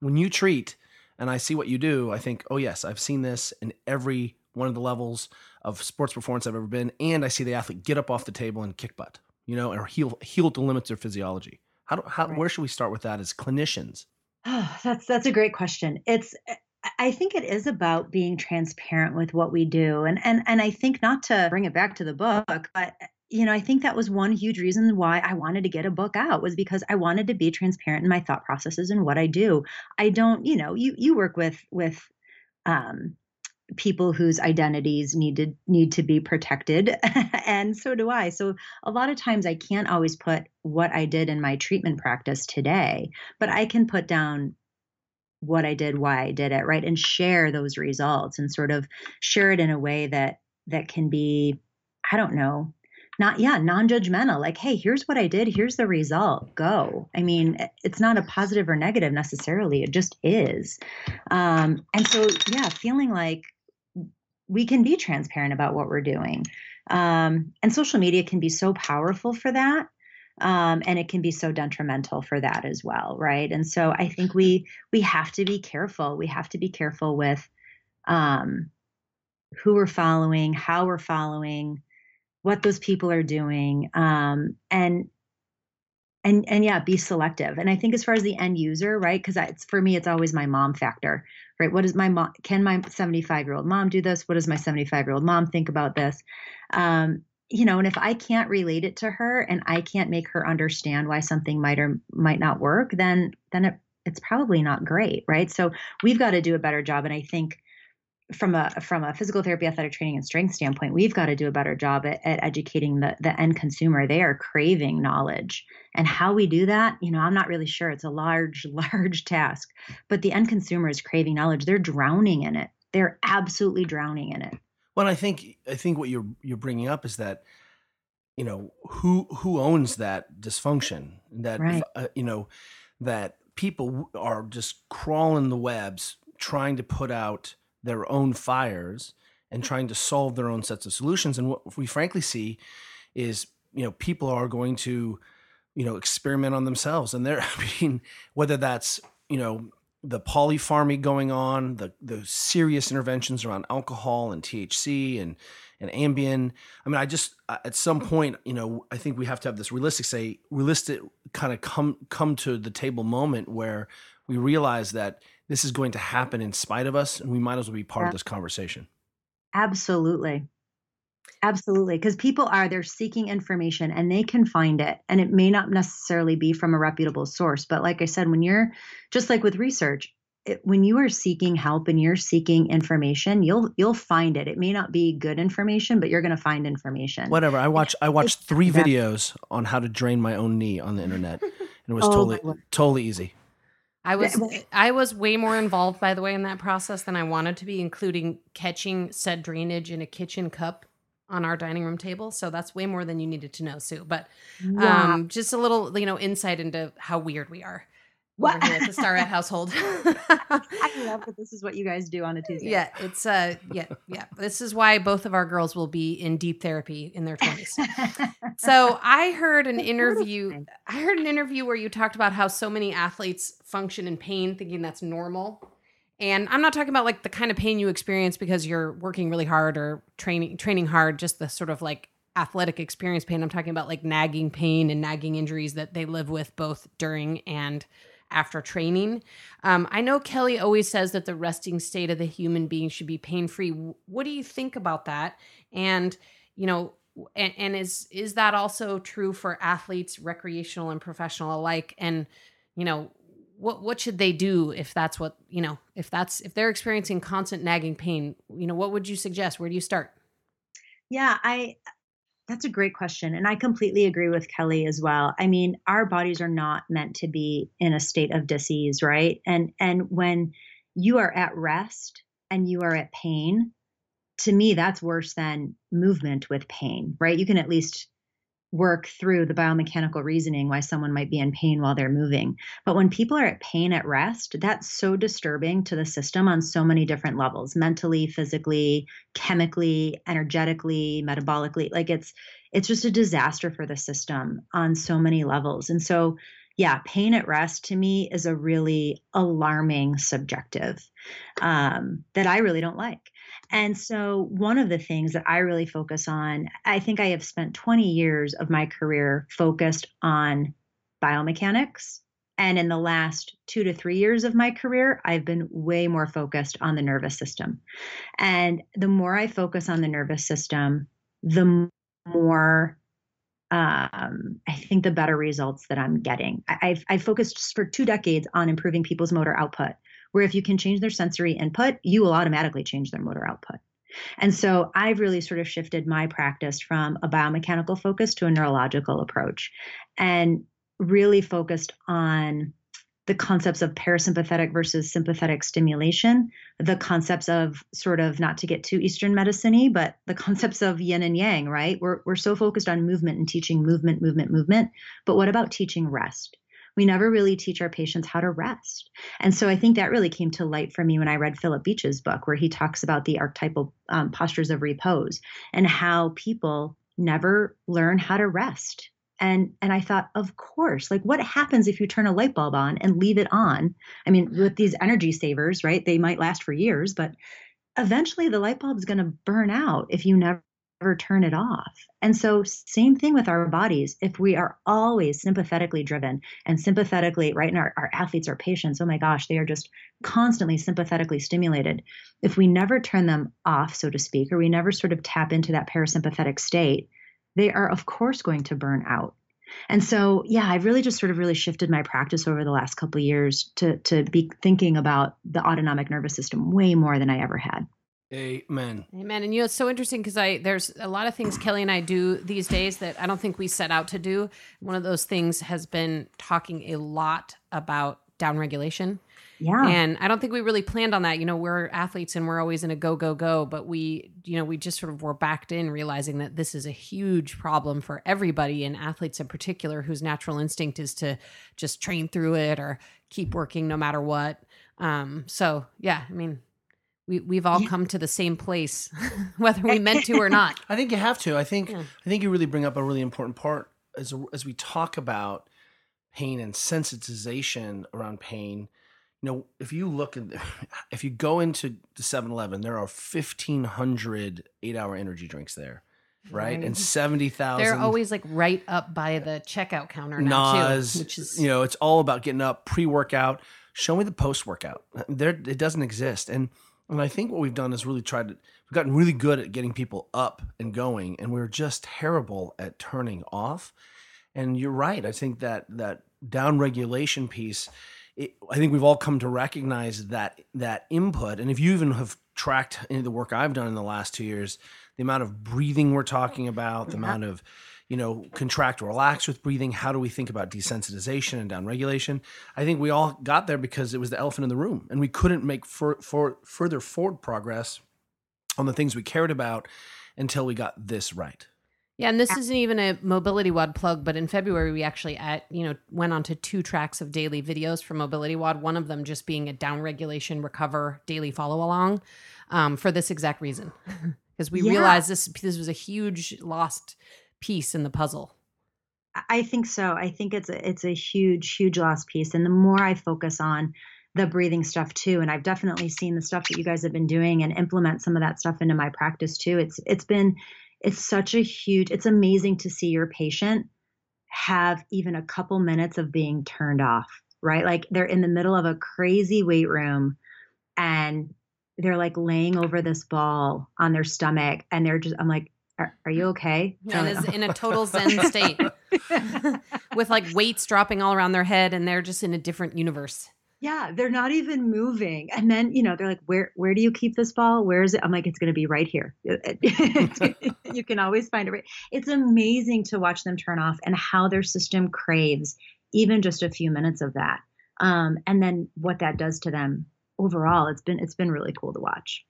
when you treat and I see what you do, I think, oh yes, I've seen this in every one of the levels of sports performance I've ever been, and I see the athlete get up off the table and kick butt, you know, or heal heal to limits their physiology. How do how Right. where should we start with that as clinicians? Oh, that's that's a great question. It's I think it is about being transparent with what we do. And and and I think not to bring it back to the book, but you know, I think that was one huge reason why I wanted to get a book out was because I wanted to be transparent in my thought processes and what I do. I don't, you know, you you work with with um people whose identities need to need to be protected and so do I. So a lot of times I can't always put what I did in my treatment practice today, but I can put down what I did, why I did it, right? And share those results and sort of share it in a way that that can be I don't know, not yeah non-judgmental like hey here's what i did here's the result go. I mean it's not a positive or negative necessarily it just is. Um, and so yeah feeling like we can be transparent about what we're doing. Um, and social media can be so powerful for that um, and it can be so detrimental for that as well right? And so i think we we have to be careful we have to be careful with um, who we're following how we're following what those people are doing um, and and and yeah be selective. And i think as far as the end user right because it's for me it's always my mom factor right? What is my mom can my 75 year old mom do this? What does my 75 year old mom think about this? Um, you know and if i can't relate it to her and i can't make her understand why something might or might not work then then it, it's probably not great right? So we've got to do a better job and i think from a from a physical therapy athletic training and strength standpoint we've got to do a better job at, at, educating the, the end consumer. They are craving knowledge. And how we do that you know i'm not really sure. It's a large large task. But the end consumer is craving knowledge. They're drowning in it. They're absolutely drowning in it. Well i think i think what you're you're bringing up is that you know who who owns that dysfunction? That right. uh, you know that people are just crawling the webs trying to put out their own fires and mm. trying to solve their own sets of solutions. And what we frankly see is, you know, people are going to, you know, experiment on themselves. And they're, I mean, whether that's, you know, the polypharmacy going on, the the serious interventions around alcohol and THC and and Ambien. I mean, I just at some point, you know, I think we have to have this realistic say realistic kind of come come to the table moment where we realize that this is going to happen in spite of us, and we might as well be part yeah. of this conversation. Absolutely. Absolutely. Because people are, they're seeking information and they can find it. And it may not necessarily be from a reputable source. But like I said, when you're just like with research, it, when you are seeking help and you're seeking information, you'll you'll find it. It may not be good information, but you're going to find information. Whatever. I watch I watched three videos on how to drain my own knee on the internet, and it was oh, totally totally easy. I was I was way more involved by the way in that process than I wanted to be, including catching said drainage in a kitchen cup on our dining room table. So that's way more than you needed to know, Sue. But um, just a little, you know, insight into how weird we are. What? At the Starrett household. I love that this is what you guys do on a Tuesday. Yeah, it's uh yeah, yeah. This is why both of our girls will be in deep therapy in their 20s. so, I heard an interview I heard an interview where you talked about how so many athletes function in pain thinking that's normal. And I'm not talking about like the kind of pain you experience because you're working really hard or training training hard, just the sort of like athletic experience pain. I'm talking about like nagging pain and nagging injuries that they live with both during and after training. Um, I know Kelly always says that the resting state of the human being should be pain free. What do you think about that? And you know, and, and is is that also true for athletes, recreational and professional alike? And you know, what what should they do if that's what you know if that's if they're experiencing constant nagging pain? You know, what would you suggest? Where do you start? Yeah, I that's a great question. And I completely agree with Kelly as well. I mean, our bodies are not meant to be in a state of disease, right? And and when you are at rest and you are at pain, to me that's worse than movement with pain, right? You can at least work through the biomechanical reasoning why someone might be in pain while they're moving. But when people are at pain at rest, that's so disturbing to the system on so many different levels, mentally, physically, chemically, energetically, metabolically. Like it's it's just a disaster for the system on so many levels. And so yeah, pain at rest to me is a really alarming subjective um, that I really don't like. And so, one of the things that I really focus on, I think I have spent 20 years of my career focused on biomechanics. And in the last two to three years of my career, I've been way more focused on the nervous system. And the more I focus on the nervous system, the more um, I think the better results that I'm getting. I, I've I've focused for two decades on improving people's motor output. Where if you can change their sensory input, you will automatically change their motor output. And so I've really sort of shifted my practice from a biomechanical focus to a neurological approach, and really focused on the concepts of parasympathetic versus sympathetic stimulation, the concepts of sort of not to get too Eastern medicine but the concepts of yin and yang, right? We're, we're so focused on movement and teaching movement, movement, movement. But what about teaching rest? We never really teach our patients how to rest. And so I think that really came to light for me when I read Phillip Beach's book, where he talks about the archetypal um, postures of repose and how people never learn how to rest and and i thought of course like what happens if you turn a light bulb on and leave it on i mean with these energy savers right they might last for years but eventually the light bulb is going to burn out if you never turn it off and so same thing with our bodies if we are always sympathetically driven and sympathetically right and our, our athletes our patients oh my gosh they are just constantly sympathetically stimulated if we never turn them off so to speak or we never sort of tap into that parasympathetic state they are of course going to burn out. And so, yeah, I've really just sort of really shifted my practice over the last couple of years to to be thinking about the autonomic nervous system way more than I ever had. Amen. Amen. And you know, it's so interesting because I there's a lot of things Kelly and I do these days that I don't think we set out to do. One of those things has been talking a lot about down regulation yeah. And I don't think we really planned on that. You know, we're athletes and we're always in a go, go, go. But we, you know, we just sort of were backed in realizing that this is a huge problem for everybody and athletes in particular whose natural instinct is to just train through it or keep working no matter what. Um, so yeah, I mean, we we've all come to the same place, whether we meant to or not. I think you have to. I think Yeah. I think you really bring up a really important part as as we talk about pain and sensitization around pain. You know, if you look at if you go into the 7-Eleven, there are 1500 8-hour energy drinks there, right? And Right. 70,000 They're always like right up by the checkout counter now Nas, too, which is you know, it's all about getting up pre-workout. Show me the post-workout. There, it doesn't exist. And and I think what we've done is really tried to. We've gotten really good at getting people up and going, and we're just terrible at turning off. And you're right. I think that that down regulation piece. It, I think we've all come to recognize that that input. And if you even have tracked any of the work I've done in the last two years, the amount of breathing we're talking about, the amount of you know, contract or relax with breathing? How do we think about desensitization and down regulation? I think we all got there because it was the elephant in the room, and we couldn't make for, for, further forward progress on the things we cared about until we got this right. Yeah, and this isn't even a mobility WOD plug, but in February we actually at you know went on to two tracks of daily videos for mobility WOD. One of them just being a down regulation recover daily follow along, um, for this exact reason, because we Yeah. realized this this was a huge lost piece in the puzzle. I think so. I think it's a, it's a huge, huge lost piece. And the more I focus on the breathing stuff too, and I've definitely seen the stuff that you guys have been doing and implement some of that stuff into my practice too. It's it's been it's such a huge. It's amazing to see your patient have even a couple minutes of being turned off. Right, like they're in the middle of a crazy weight room, and they're like laying over this ball on their stomach, and they're just. I'm like, are, are you okay? And is in a total zen state with like weights dropping all around their head, and they're just in a different universe. Yeah, they're not even moving. And then, you know, they're like, "Where where do you keep this ball? Where is it?" I'm like, "It's going to be right here." you can always find it. Right. It's amazing to watch them turn off and how their system craves even just a few minutes of that. Um, and then what that does to them overall. It's been it's been really cool to watch.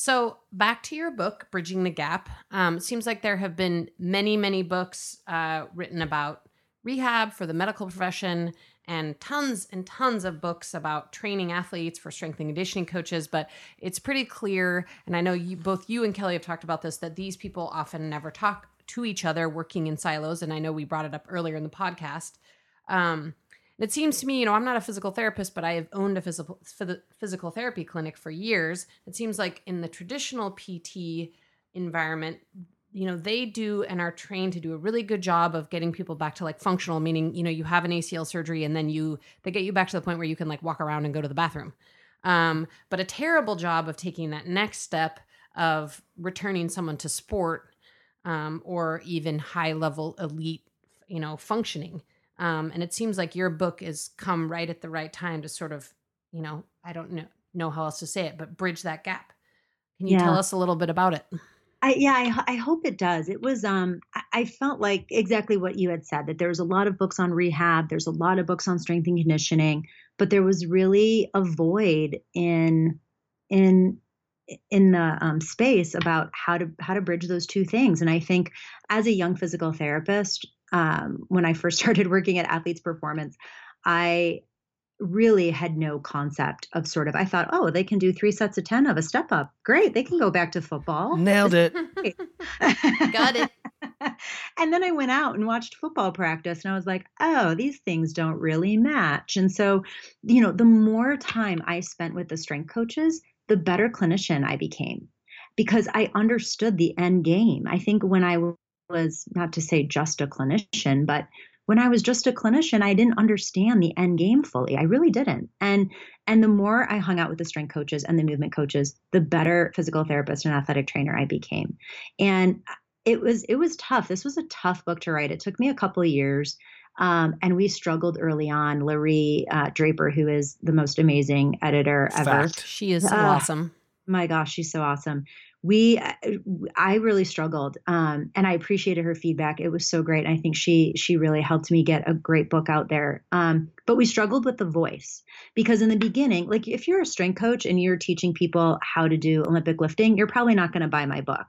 So back to your book, Bridging the Gap. Um, seems like there have been many, many books uh, written about rehab for the medical profession and tons and tons of books about training athletes for strength and conditioning coaches. But it's pretty clear, and I know you both you and Kelly have talked about this, that these people often never talk to each other working in silos. And I know we brought it up earlier in the podcast. Um, it seems to me, you know, I'm not a physical therapist, but I have owned a physical phys- physical therapy clinic for years. It seems like in the traditional PT environment, you know, they do and are trained to do a really good job of getting people back to like functional, meaning, you know, you have an ACL surgery and then you they get you back to the point where you can like walk around and go to the bathroom. Um, but a terrible job of taking that next step of returning someone to sport um, or even high level elite, you know, functioning. Um, and it seems like your book has come right at the right time to sort of, you know, I don't know know how else to say it, but bridge that gap. Can you Yeah. tell us a little bit about it? I, yeah, I, I hope it does. It was, um, I, I felt like exactly what you had said that there was a lot of books on rehab, there's a lot of books on strength and conditioning, but there was really a void in, in, in the um, space about how to how to bridge those two things. And I think as a young physical therapist, um, when I first started working at Athletes Performance, I really had no concept of sort of I thought, oh, they can do three sets of ten of a step up. Great, they can go back to football. Nailed it. Got it. and then I went out and watched football practice and I was like, oh, these things don't really match. And so, you know, the more time I spent with the strength coaches, the better clinician I became because I understood the end game. I think when I was, not to say just a clinician, but when I was just a clinician, I didn't understand the end game fully. I really didn't. And and the more I hung out with the strength coaches and the movement coaches, the better physical therapist and athletic trainer I became. And it was it was tough. This was a tough book to write. It took me a couple of years. Um, and we struggled early on. Larry uh, Draper, who is the most amazing editor ever, Fact. She is so Ah. awesome. my gosh, she's so awesome. We, uh, I really struggled, um, and I appreciated her feedback. It was so great. I think she she really helped me get a great book out there. Um, but we struggled with the voice because in the beginning, like if you're a strength coach and you're teaching people how to do Olympic lifting, you're probably not going to buy my book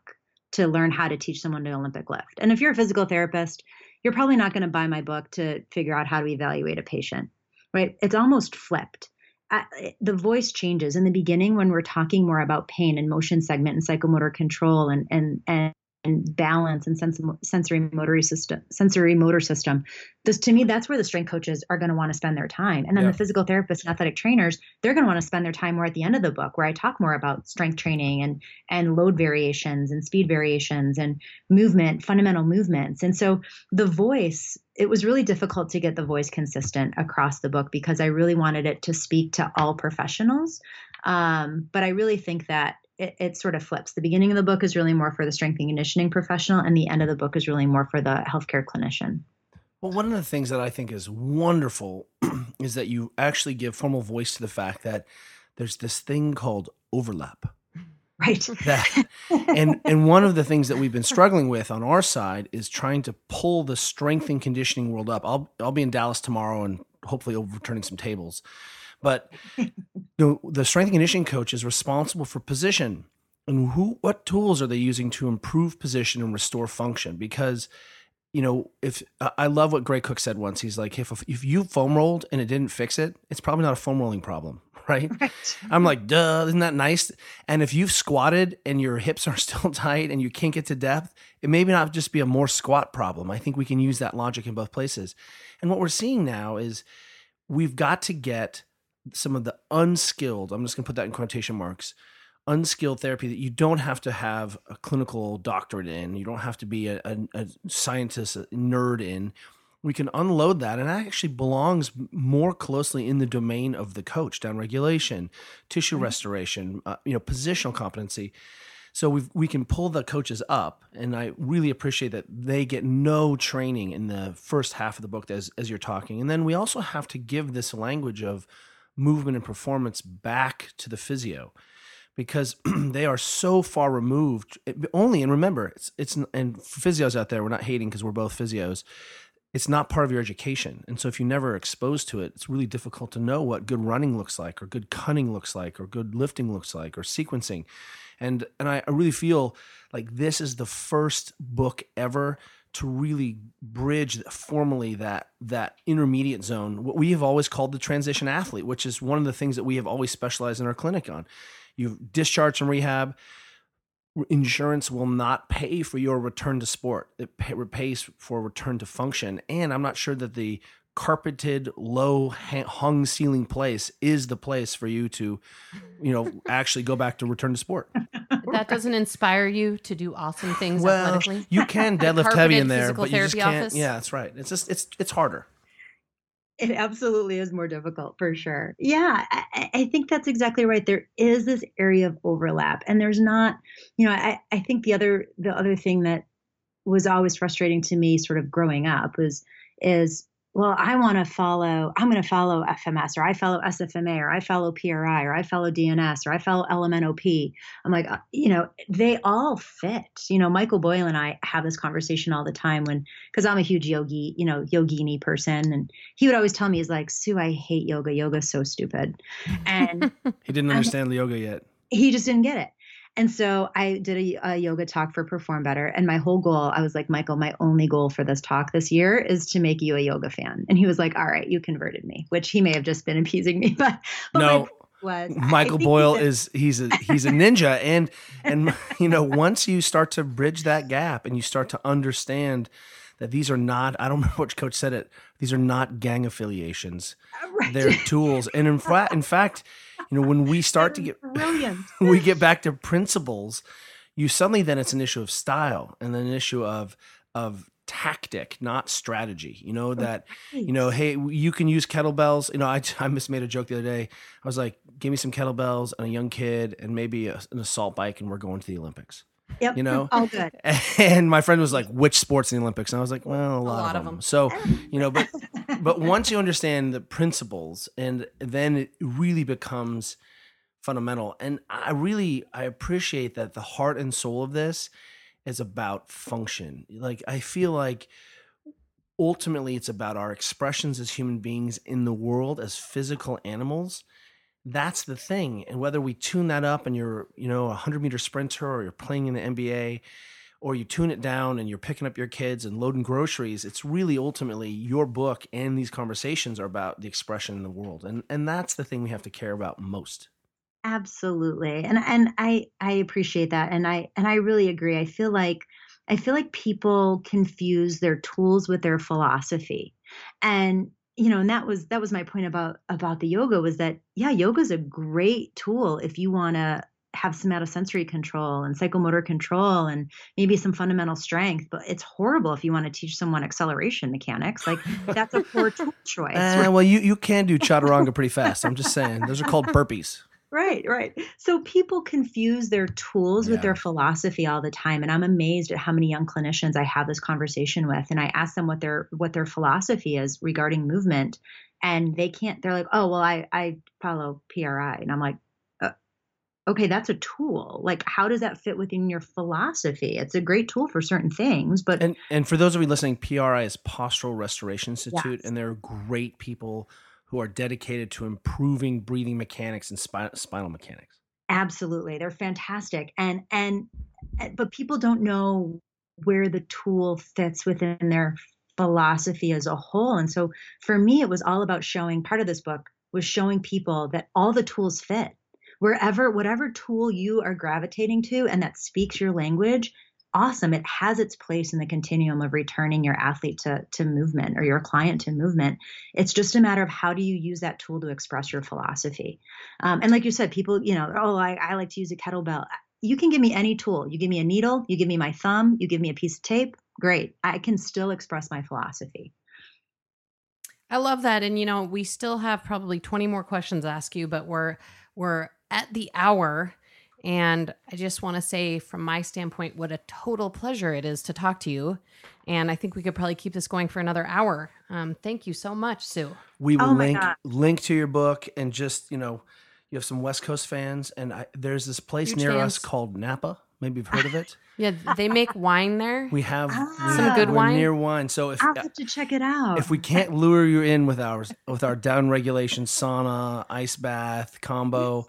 to learn how to teach someone to Olympic lift. And if you're a physical therapist, you're probably not going to buy my book to figure out how to evaluate a patient. Right? It's almost flipped I, eh, the voice changes in the beginning when we're talking more about pain and motion segment and psychomotor control and and and, and balance and sens- sensory motor system sensory motor system this to me that's where the strength coaches are going to want to spend their time and then Yeah. the physical therapists and athletic trainers they're going to want to spend their time more at the end of the book where i talk more about strength training and and load variations and speed variations and movement fundamental movements and so the voice it was really difficult to get the voice consistent across the book because I really wanted it to speak to all professionals. Um, but I really think that it, it sort of flips. The beginning of the book is really more for the strength and conditioning professional, and the end of the book is really more for the healthcare clinician. Well, one of the things that I think is wonderful is that you actually give formal voice to the fact that there's this thing called overlap. Right. That and and one of the things that we've been struggling with on our side is trying to pull the strength and conditioning world up. I'll I'll be in Dallas tomorrow and hopefully overturning some tables. But the, the strength and conditioning coach is responsible for position. And who what tools are they using to improve position and restore function? Because you know if I- love what Gray cook said once. He's like if, if you foam rolled and it didn't fix it it's probably not a foam rolling problem right? Right. i'm like duh isn't that nice? And if you've squatted and your hips are still tight and you can't get to depth it may not just be a more squat problem. I think we can use that logic in both places. And what we're seeing now is we've got to get some of the unskilled i'm just going to put that in quotation marks unskilled therapy that you don't have to have a clinical doctorate in you don't have to be a, a, a scientist a nerd in. We can unload that and that actually belongs more closely in the domain of the coach down regulation tissue restoration uh, you know positional competency. So we we can pull the coaches up, and I really appreciate that they get no training in the first half of the book as as you're talking, and then we also have to give this language of movement and performance back to the physio because they are so far removed. Only and remember, it's it's and physios out there, we're not hating because we're both physios. It's not part of your education, and so if you're never exposed to it, it's really difficult to know what good running looks like, or good cutting looks like, or good lifting looks like, or sequencing and and I, I really feel like this is the first book ever to really bridge formally that that intermediate zone what we have always called the transition athlete which is one of the things that we have always specialized in our clinic on. You've discharged from rehab insurance will not pay for your return to sport. It pay, pays for return to function. And i'm not sure that the carpeted low hung ceiling place is the place for you to you know actually go back to return to sport That doesn't inspire you to do awesome things well athletically. you can deadlift heavy in there but you just can't office? yeah that's right it's just it's it's harder It absolutely is more difficult for sure. Yeah, I, I- I think that's exactly right. There is this area of overlap, and there's not, you know, I, I think the other the other thing that was always frustrating to me sort of growing up was is well, I want to follow, I'm going to follow FMS or I follow SFMA or I follow PRI or I follow DNS or I follow LMNOP. I'm like, uh, you know, they all fit. You know, Michael Boyle and I have this conversation all the time when, because I'm a huge yogi, you know, yogini person. And he would always tell me, he's like, Sue, I hate yoga. Yoga's so stupid. And He didn't understand the yoga yet. he just didn't get it. And so I did a, a yoga talk for Perform Better. And my whole goal, I was like, Michael, my only goal for this talk this year is to make you a yoga fan. And he was like, all right, you converted me, which he may have just been appeasing me. But, but No, was Michael Boyle is he's a he's a ninja and and you know once you start to bridge that gap and you start to understand that these are not I don't remember which coach said it these are not gang affiliations. Right. they're tools. And in fact in fact you know when we start to get, brilliant. we get back to principles you suddenly then it's an issue of style and then an issue of of tactic not strategy. You know that you know hey you can use kettlebells. You know i, I just made a joke the other day. I was like give me some kettlebells and a young kid and maybe a, an assault bike and we're going to the olympics Yep. you know? all good. and my friend was like which sports in the olympics and i was like well a lot, lot of, of them. them. so you know but but once you understand the principles and then it really becomes fundamental and i really i appreciate that the heart and soul of this is about function like i feel like ultimately it's about our expressions as human beings in the world as physical animals that's the thing and whether we tune that up and you're you know a 100 meter sprinter or you're playing in the nba or you tune it down and you're picking up your kids and loading groceries it's really ultimately your book and these conversations are about the expression in the world and and that's the thing we have to care about most Absolutely. And and I I appreciate that and I and I really agree. I feel like I feel like people confuse their tools with their philosophy. And you know, and that was that was my point about about the yoga was that yeah, yoga is a great tool if you want to have somatosensory control and psychomotor control and maybe some fundamental strength, but it's horrible if you want to teach someone acceleration mechanics. Like that's a poor tool choice. Uh, well you you can do chaturanga pretty fast i'm just saying those are called burpees Right, right. So people confuse their tools with their philosophy all the time and I'm amazed at how many young clinicians I have this conversation with and I ask them what their what their philosophy is regarding movement and they can't they're like, "Oh, well I I follow PRI." And I'm like, uh, "Okay, that's a tool. Like how does that fit within your philosophy? It's a great tool for certain things, but and and for those of you listening pri is postural restoration institute Yes. and they're great people who are dedicated to improving breathing mechanics and spi- spinal mechanics Absolutely. They're fantastic. And and uh, but people don't know where the tool fits within their philosophy as a whole. And so for me it was all about showing part of this book was showing people that all the tools fit. Wherever whatever tool you are gravitating to and that speaks your language, awesome. It has its place in the continuum of returning your athlete to to movement or your client to movement. It's just a matter of how do you use that tool to express your philosophy. Um, and like you said, people, you know, oh, I, I like to use a kettlebell. You can give me any tool. You give me a needle, you give me my thumb, you give me a piece of tape. Great. I can still express my philosophy. I love that. And you know, we still have probably 20 more questions to ask you, but we're we're at the hour. And I just want to say from my standpoint, what a total pleasure it is to talk to you. And I think we could probably keep this going for another hour. Um, thank you so much, Sue. we will Oh link God. link to your book and just you know you have some west coast fans and I, there's this place Huge near us called napa maybe you've heard of it Yeah, they make wine there. we have Ah. Some good we're wine? near wine so if I'll have to check it out. if we can't lure you in with ours with our down regulation sauna ice bath combo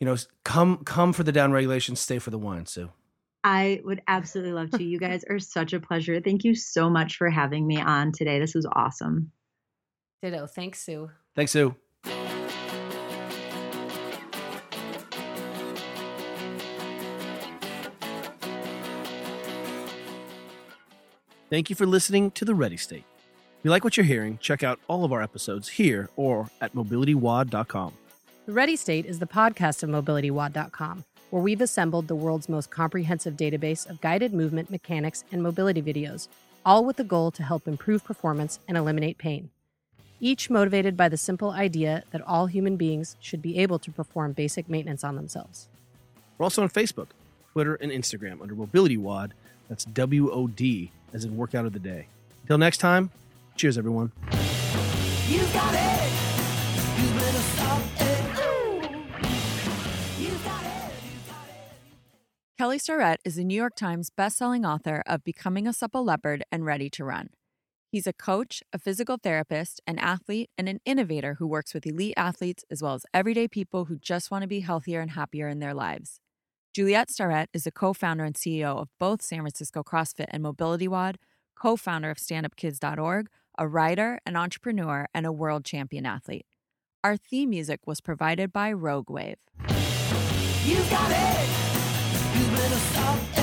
you know come come for the down regulation stay for the wine sue I would absolutely love to. You guys are such a pleasure. Thank you so much for having me on today. This was awesome. Ditto. Thanks, Sue. thanks sue Thank you for listening to The Ready State. If you like what you're hearing, check out all of our episodes here or at mobilitywod.com. The Ready State is the podcast of MobilityWOD.com, where we've assembled the world's most comprehensive database of guided movement mechanics and mobility videos, all with the goal to help improve performance and eliminate pain. Each motivated by the simple idea that all human beings should be able to perform basic maintenance on themselves. We're also on Facebook, Twitter, and Instagram under Mobility WOD, That's W O D, as in workout of the day. Until next time, cheers, everyone. You got it. Kelly Starrett is a New York Times bestselling author of Becoming a Supple Leopard and Ready to Run. He's a coach, a physical therapist, an athlete, and an innovator who works with elite athletes as well as everyday people who just want to be healthier and happier in their lives. Juliet Starrett is a co founder and CEO of both San Francisco CrossFit and Mobility WOD, co founder of StandUpKids.org, a writer, an entrepreneur, and a world champion athlete. Our theme music was provided by Rogue Wave. You got it. Better stop.